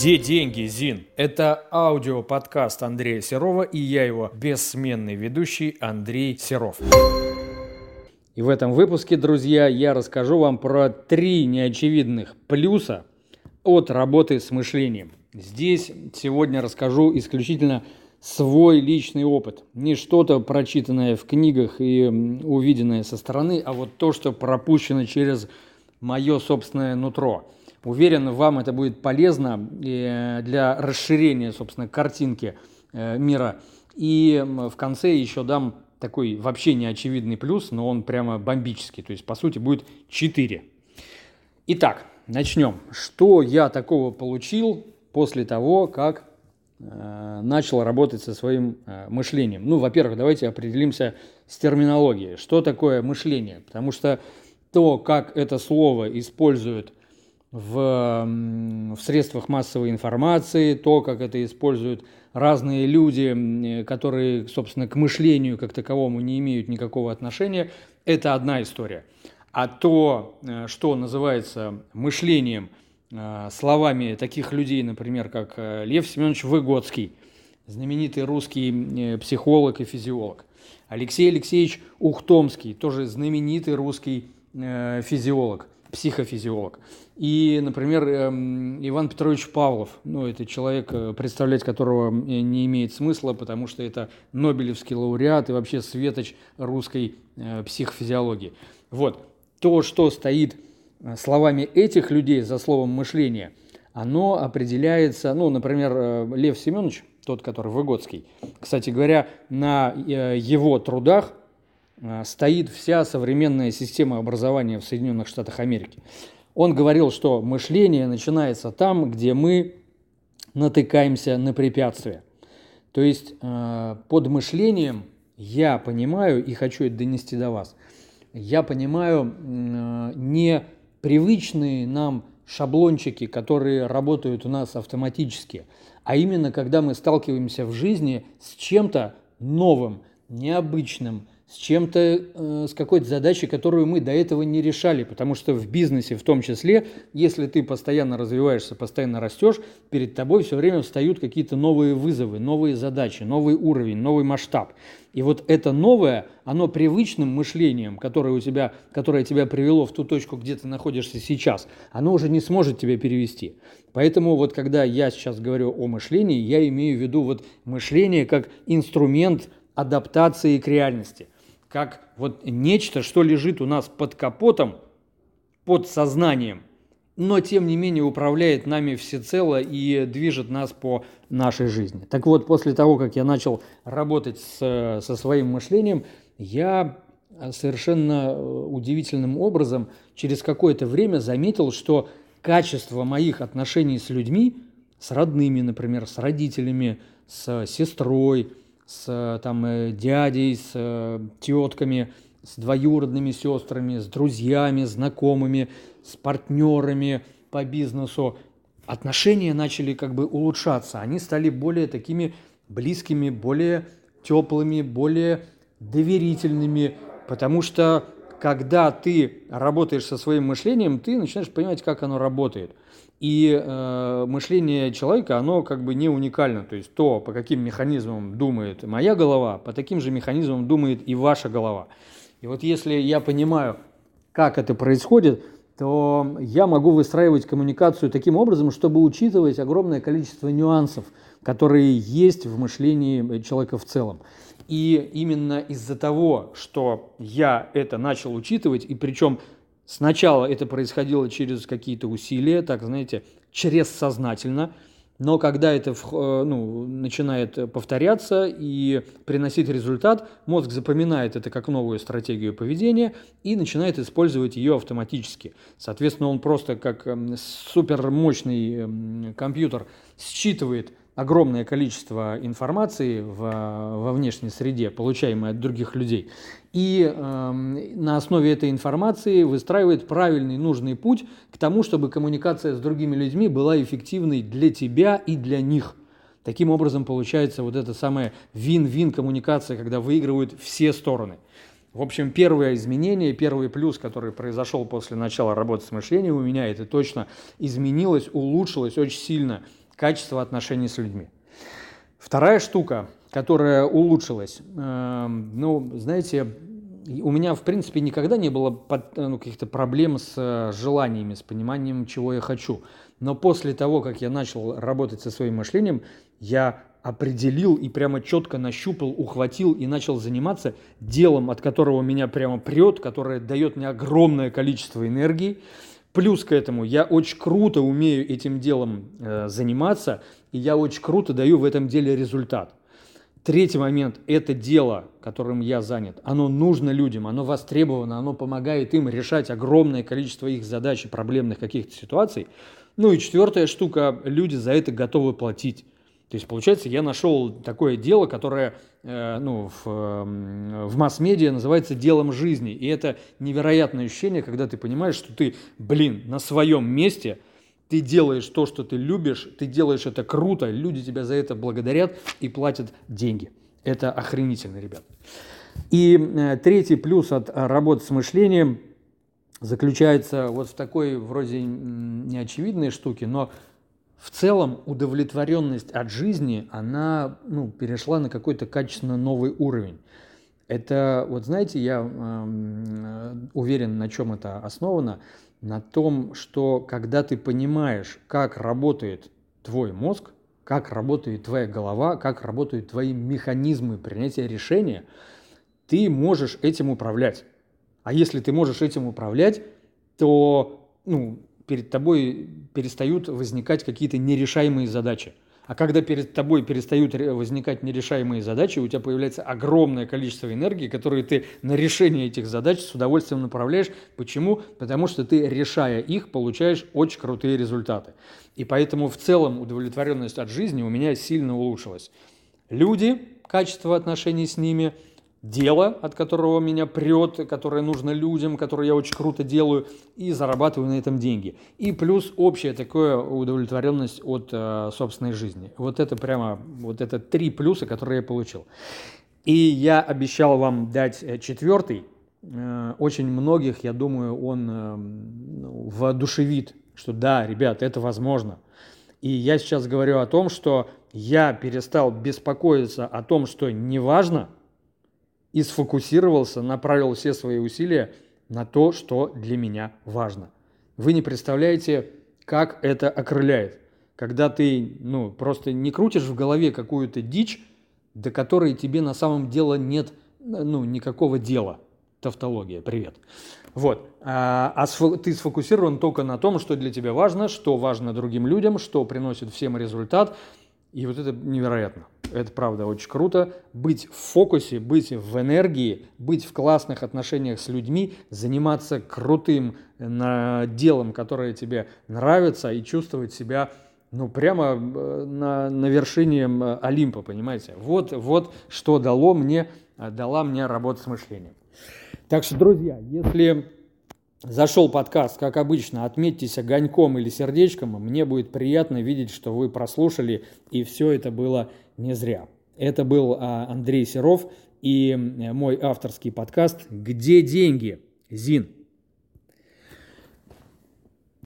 Где деньги, Зин? Это аудиоподкаст Андрея Серова и я его бессменный ведущий Андрей Серов. И в этом выпуске, друзья, я расскажу вам про три неочевидных плюса от работы с мышлением. Здесь сегодня расскажу исключительно свой личный опыт. Не что-то прочитанное в книгах и увиденное со стороны, а вот то, что пропущено через мое собственное нутро. Уверен, вам это будет полезно э, для расширения, собственно, картинки э, мира. И в конце еще дам такой вообще неочевидный плюс, но он прямо бомбический. То есть, по сути, будет 4. Итак, начнем. Что я такого получил после того, как Э, начал работать со своим мышлением. Ну, во-первых, давайте определимся с терминологией. Что такое мышление? Потому что то, как это слово используют в, в средствах массовой информации, то, как это используют разные люди, которые, собственно, к мышлению как таковому не имеют никакого отношения, это одна история. А то, э, что называется мышлением – Э, словами таких людей, например, как э, Лев Семенович Выгодский, знаменитый русский психолог и физиолог. Алексей Алексеевич Ухтомский, тоже знаменитый русский физиолог, психофизиолог. И, например, эм, Иван Петрович Павлов, ну, это человек, представлять которого не имеет смысла, потому что это Нобелевский лауреат и вообще светоч русской психофизиологии. Вот, то, что стоит Э, словами этих людей за словом мышление, оно определяется, ну, например, э, Лев Семенович, тот, который Выгодский, кстати говоря, на э, его трудах стоит вся современная система образования в Соединенных Штатах Америки. Он говорил, что мышление начинается там, где мы натыкаемся на препятствия. То есть под мышлением я понимаю и хочу это донести до вас. Я понимаю не привычные нам шаблончики, которые работают у нас автоматически, а именно когда мы сталкиваемся в жизни с чем-то новым, необычным, с чем-то, э, с какой-то задачей, которую мы до этого не решали, потому что в бизнесе в том числе, если ты постоянно развиваешься, постоянно растешь, перед тобой все время встают какие-то новые вызовы, новые задачи, новый уровень, новый масштаб. И вот это новое, оно привычным мышлением, которое, у тебя, которое тебя привело в ту точку, где ты находишься сейчас, оно уже не сможет тебя перевести. Поэтому вот когда я сейчас говорю о мышлении, я имею в виду вот мышление как инструмент адаптации к реальности – как вот нечто, что лежит у нас под капотом, под сознанием, но тем не менее управляет нами всецело и движет нас по нашей жизни. Так вот, после того, как я начал работать с, со своим мышлением, я совершенно э, удивительным образом через какое-то время заметил, что качество моих отношений с людьми, с родными, например, с родителями, с сестрой, с там, э, дядей, с э, тетками, с двоюродными сестрами, с друзьями, знакомыми, с партнерами по бизнесу. Отношения начали как бы улучшаться, они стали более такими близкими, более теплыми, более доверительными, потому что когда ты работаешь со своим мышлением, ты начинаешь понимать, как оно работает. И э, мышление человека, оно как бы не уникально. То есть то, по каким механизмам думает моя голова, по таким же механизмам думает и ваша голова. И вот если я понимаю, как это происходит, то я могу выстраивать коммуникацию таким образом, чтобы учитывать огромное количество нюансов, которые есть в мышлении человека в целом. И именно из-за того, что я это начал учитывать, и причем Сначала это происходило через какие-то усилия, так, знаете, через сознательно, но когда это э, ну, начинает повторяться и приносить результат, мозг запоминает это как новую стратегию поведения и начинает использовать ее автоматически. Соответственно, он просто как супермощный компьютер считывает огромное количество информации в, во внешней среде, получаемой от других людей, и э, на основе этой информации выстраивает правильный, нужный путь к тому, чтобы коммуникация с другими людьми была эффективной для тебя и для них. Таким образом получается вот эта самая вин-вин коммуникация, когда выигрывают все стороны. В общем, первое изменение, первый плюс, который произошел после начала работы с мышлением у меня, это точно изменилось, улучшилось очень сильно – качество отношений с людьми. Вторая штука, которая улучшилась, э, ну, знаете, у меня, в принципе, никогда не было под, ну, каких-то проблем с э, желаниями, с пониманием, чего я хочу. Но после того, как я начал работать со своим мышлением, я определил и прямо четко нащупал, ухватил и начал заниматься делом, от которого меня прямо прет, которое дает мне огромное количество энергии. Плюс к этому я очень круто умею этим делом э, заниматься, и я очень круто даю в этом деле результат. Третий момент – это дело, которым я занят. Оно нужно людям, оно востребовано, оно помогает им решать огромное количество их задач и проблемных каких-то ситуаций. Ну и четвертая штука – люди за это готовы платить. То есть, получается, я нашел такое дело, которое э, ну, в, э, в масс-медиа называется делом жизни. И это невероятное ощущение, когда ты понимаешь, что ты, блин, на своем месте, ты делаешь то, что ты любишь, ты делаешь это круто, люди тебя за это благодарят и платят деньги. Это охренительно, ребят. И э, третий плюс от работы с мышлением заключается вот в такой вроде неочевидной штуке, но в целом удовлетворенность от жизни, она ну, перешла на какой-то качественно новый уровень. Это, вот знаете, я э, уверен, на чем это основано, на том, что когда ты понимаешь, как работает твой мозг, как работает твоя голова, как работают твои механизмы принятия решения, ты можешь этим управлять. А если ты можешь этим управлять, то ну, перед тобой перестают возникать какие-то нерешаемые задачи. А когда перед тобой перестают возникать нерешаемые задачи, у тебя появляется огромное количество энергии, которую ты на решение этих задач с удовольствием направляешь. Почему? Потому что ты, решая их, получаешь очень крутые результаты. И поэтому в целом удовлетворенность от жизни у меня сильно улучшилась. Люди, качество отношений с ними – дело, от которого меня прет, которое нужно людям, которое я очень круто делаю, и зарабатываю на этом деньги. И плюс общая такая удовлетворенность от э, собственной жизни. Вот это прямо, вот это три плюса, которые я получил. И я обещал вам дать э, четвертый. Э, очень многих, я думаю, он э, ну, воодушевит, что да, ребят, это возможно. И я сейчас говорю о том, что я перестал беспокоиться о том, что неважно – и сфокусировался, направил все свои усилия на то, что для меня важно. Вы не представляете, как это окрыляет, когда ты ну, просто не крутишь в голове какую-то дичь, до которой тебе на самом деле нет ну, никакого дела. Тавтология, привет. Вот. А, а ты сфокусирован только на том, что для тебя важно, что важно другим людям, что приносит всем результат. И вот это невероятно. Это правда очень круто. Быть в фокусе, быть в энергии, быть в классных отношениях с людьми, заниматься крутым на делом, которое тебе нравится, и чувствовать себя ну, прямо э, на, на вершине Олимпа, понимаете? Вот, вот что дало мне, дала мне работа с мышлением. Так что, друзья, если зашел подкаст, как обычно, отметьтесь огоньком или сердечком. Мне будет приятно видеть, что вы прослушали, и все это было не зря. Это был а, Андрей Серов и мой авторский подкаст «Где деньги?» Зин.